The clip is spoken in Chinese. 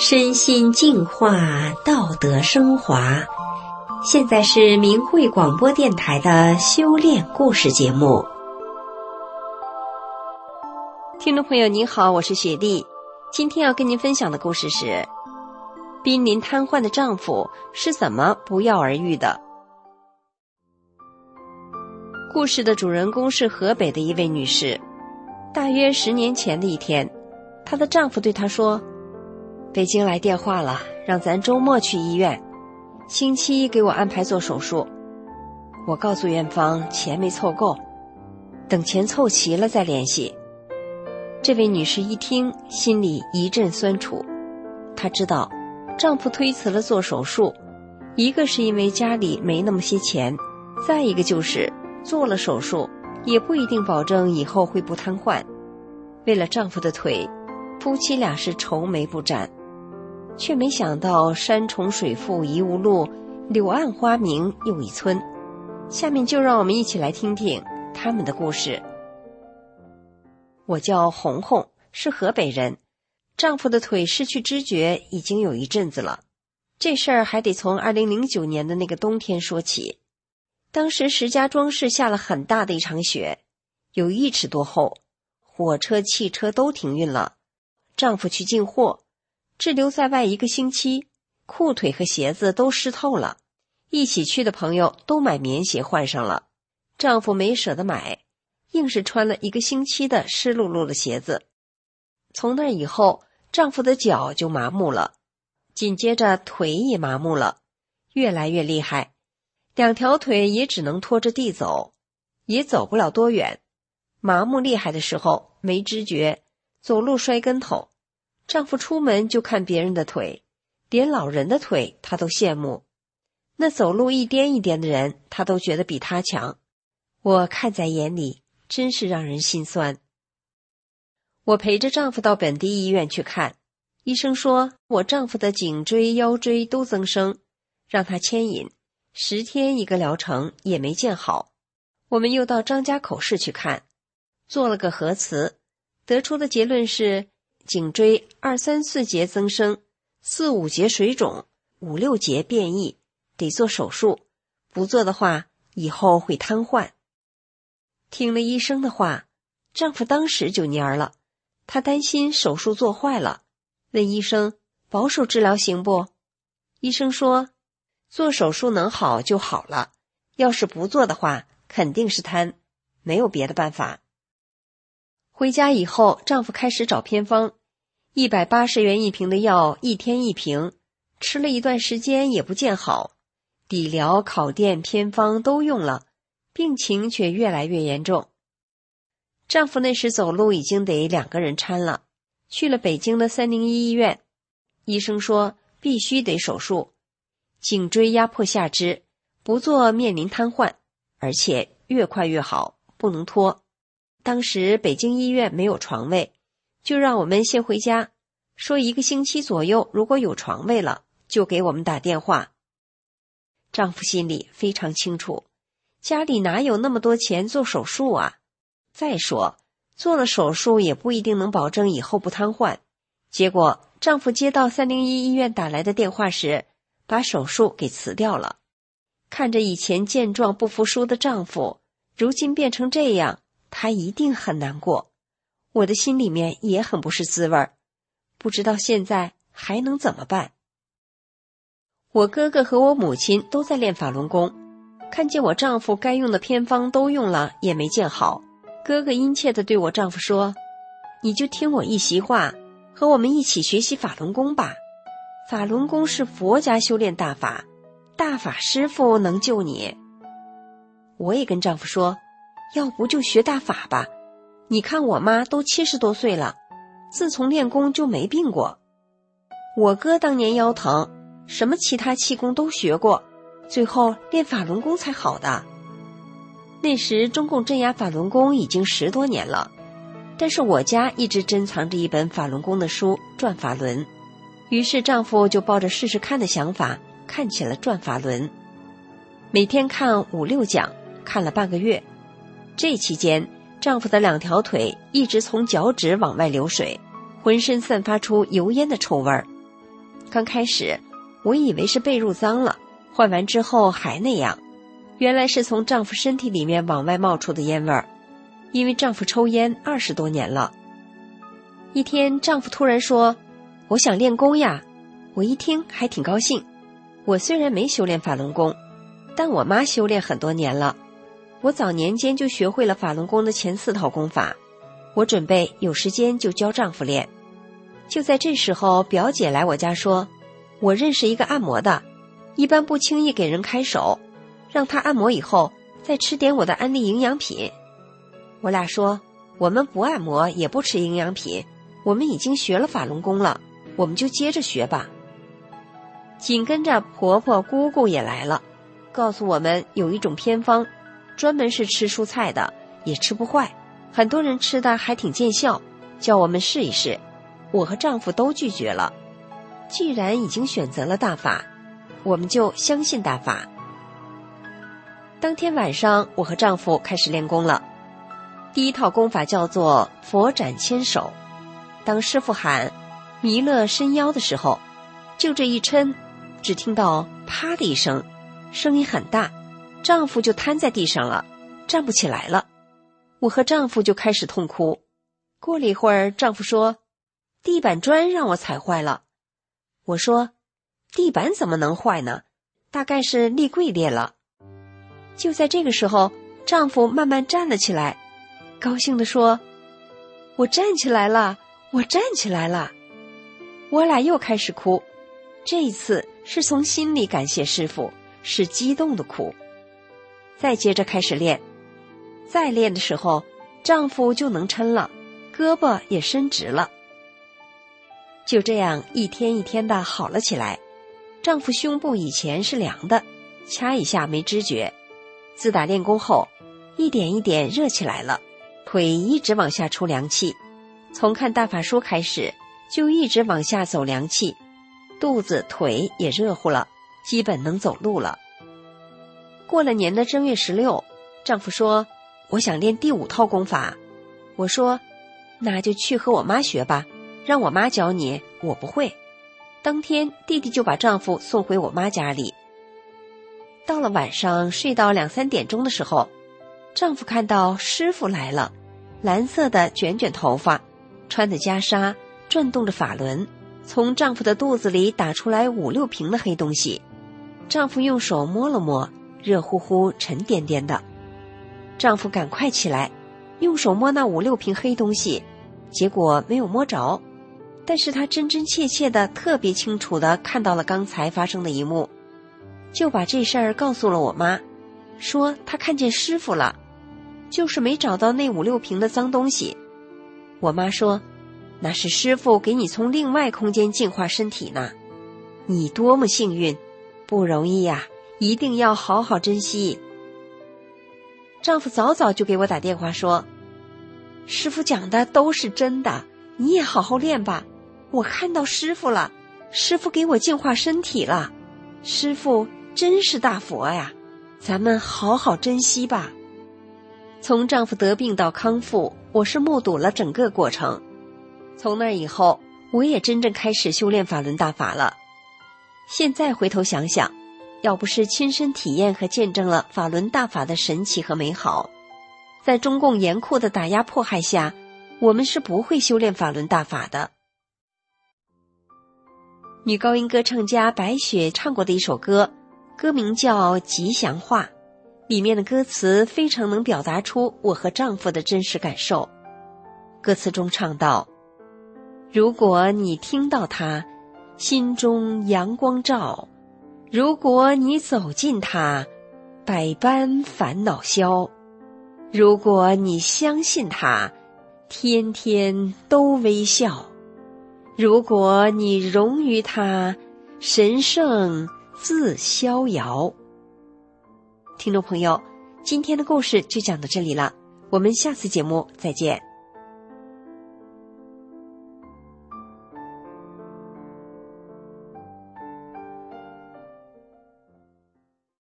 身心净化，道德升华。现在是明慧广播电台的修炼故事节目。听众朋友您好，我是雪莉，今天要跟您分享的故事是：濒临瘫痪的丈夫是怎么不药而愈的。故事的主人公是河北的一位女士。大约十年前的一天，她的丈夫对她说：“北京来电话了，让咱周末去医院，星期一给我安排做手术。我告诉院方钱没凑够，等钱凑齐了再联系。”这位女士一听，心里一阵酸楚。她知道，丈夫推辞了做手术，一个是因为家里没那么些钱，再一个就是做了手术。也不一定保证以后会不瘫痪。为了丈夫的腿，夫妻俩是愁眉不展，却没想到山重水复疑无路，柳暗花明又一村。下面就让我们一起来听听他们的故事。我叫红红，是河北人，丈夫的腿失去知觉已经有一阵子了。这事儿还得从二零零九年的那个冬天说起。当时石家庄市下了很大的一场雪，有一尺多厚，火车、汽车都停运了。丈夫去进货，滞留在外一个星期，裤腿和鞋子都湿透了。一起去的朋友都买棉鞋换上了，丈夫没舍得买，硬是穿了一个星期的湿漉漉的鞋子。从那以后，丈夫的脚就麻木了，紧接着腿也麻木了，越来越厉害。两条腿也只能拖着地走，也走不了多远。麻木厉害的时候没知觉，走路摔跟头。丈夫出门就看别人的腿，连老人的腿他都羡慕。那走路一颠一颠的人，他都觉得比他强。我看在眼里，真是让人心酸。我陪着丈夫到本地医院去看，医生说我丈夫的颈椎、腰椎都增生，让他牵引。十天一个疗程也没见好，我们又到张家口市去看，做了个核磁，得出的结论是颈椎二三四节增生，四五节水肿，五六节变异，得做手术，不做的话以后会瘫痪。听了医生的话，丈夫当时就蔫了，他担心手术做坏了，问医生保守治疗行不？医生说。做手术能好就好了，要是不做的话，肯定是瘫，没有别的办法。回家以后，丈夫开始找偏方，一百八十元一瓶的药，一天一瓶，吃了一段时间也不见好，底疗、烤电、偏方都用了，病情却越来越严重。丈夫那时走路已经得两个人搀了，去了北京的三零一医院，医生说必须得手术。颈椎压迫下肢，不做面临瘫痪，而且越快越好，不能拖。当时北京医院没有床位，就让我们先回家，说一个星期左右如果有床位了，就给我们打电话。丈夫心里非常清楚，家里哪有那么多钱做手术啊？再说做了手术也不一定能保证以后不瘫痪。结果丈夫接到三零一医院打来的电话时。把手术给辞掉了，看着以前健壮不服输的丈夫，如今变成这样，她一定很难过。我的心里面也很不是滋味儿，不知道现在还能怎么办。我哥哥和我母亲都在练法轮功，看见我丈夫该用的偏方都用了，也没见好。哥哥殷切的对我丈夫说：“你就听我一席话，和我们一起学习法轮功吧。”法轮功是佛家修炼大法，大法师傅能救你。我也跟丈夫说，要不就学大法吧。你看我妈都七十多岁了，自从练功就没病过。我哥当年腰疼，什么其他气功都学过，最后练法轮功才好的。那时中共镇压法轮功已经十多年了，但是我家一直珍藏着一本法轮功的书《转法轮》。于是，丈夫就抱着试试看的想法看起了《转法轮》，每天看五六讲，看了半个月。这期间，丈夫的两条腿一直从脚趾往外流水，浑身散发出油烟的臭味儿。刚开始，我以为是被褥脏了，换完之后还那样，原来是从丈夫身体里面往外冒出的烟味儿。因为丈夫抽烟二十多年了。一天，丈夫突然说：“我想练功呀。”我一听还挺高兴。我虽然没修炼法轮功，但我妈修炼很多年了。我早年间就学会了法轮功的前四套功法。我准备有时间就教丈夫练。就在这时候，表姐来我家说：“我认识一个按摩的，一般不轻易给人开手，让他按摩以后再吃点我的安利营养品。”我俩说：“我们不按摩，也不吃营养品，我们已经学了法轮功了，我们就接着学吧。”紧跟着婆婆姑姑也来了，告诉我们有一种偏方，专门是吃蔬菜的，也吃不坏，很多人吃的还挺见效，叫我们试一试。我和丈夫都拒绝了。既然已经选择了大法，我们就相信大法。当天晚上，我和丈夫开始练功了。第一套功法叫做佛展千手。当师傅喊“弥勒伸腰”的时候，就这一抻，只听到“啪”的一声，声音很大，丈夫就瘫在地上了，站不起来了。我和丈夫就开始痛哭。过了一会儿，丈夫说。地板砖让我踩坏了，我说：“地板怎么能坏呢？大概是立柜裂了。”就在这个时候，丈夫慢慢站了起来，高兴地说：“我站起来了，我站起来了。”我俩又开始哭，这一次是从心里感谢师傅，是激动的哭。再接着开始练，再练的时候，丈夫就能抻了，胳膊也伸直了。就这样一天一天的好了起来，丈夫胸部以前是凉的，掐一下没知觉。自打练功后，一点一点热起来了，腿一直往下出凉气。从看大法书开始，就一直往下走凉气，肚子腿也热乎了，基本能走路了。过了年的正月十六，丈夫说：“我想练第五套功法。”我说：“那就去和我妈学吧。”让我妈教你，我不会。当天，弟弟就把丈夫送回我妈家里。到了晚上，睡到两三点钟的时候，丈夫看到师傅来了，蓝色的卷卷头发，穿的袈裟，转动着法轮，从丈夫的肚子里打出来五六瓶的黑东西。丈夫用手摸了摸，热乎乎、沉甸甸的。丈夫赶快起来，用手摸那五六瓶黑东西，结果没有摸着。但是他真真切切的、特别清楚的看到了刚才发生的一幕，就把这事儿告诉了我妈，说他看见师傅了，就是没找到那五六瓶的脏东西。我妈说，那是师傅给你从另外空间净化身体呢，你多么幸运，不容易呀，一定要好好珍惜。丈夫早早就给我打电话说，师傅讲的都是真的，你也好好练吧。我看到师傅了，师傅给我净化身体了，师傅真是大佛呀！咱们好好珍惜吧。从丈夫得病到康复，我是目睹了整个过程。从那以后，我也真正开始修炼法轮大法了。现在回头想想，要不是亲身体验和见证了法轮大法的神奇和美好，在中共严酷的打压迫害下，我们是不会修炼法轮大法的。女高音歌唱家白雪唱过的一首歌，歌名叫《吉祥话》，里面的歌词非常能表达出我和丈夫的真实感受。歌词中唱道：“如果你听到它，心中阳光照；如果你走近它，百般烦恼消；如果你相信它，天天都微笑。”如果你融于他，神圣自逍遥。听众朋友，今天的故事就讲到这里了，我们下次节目再见。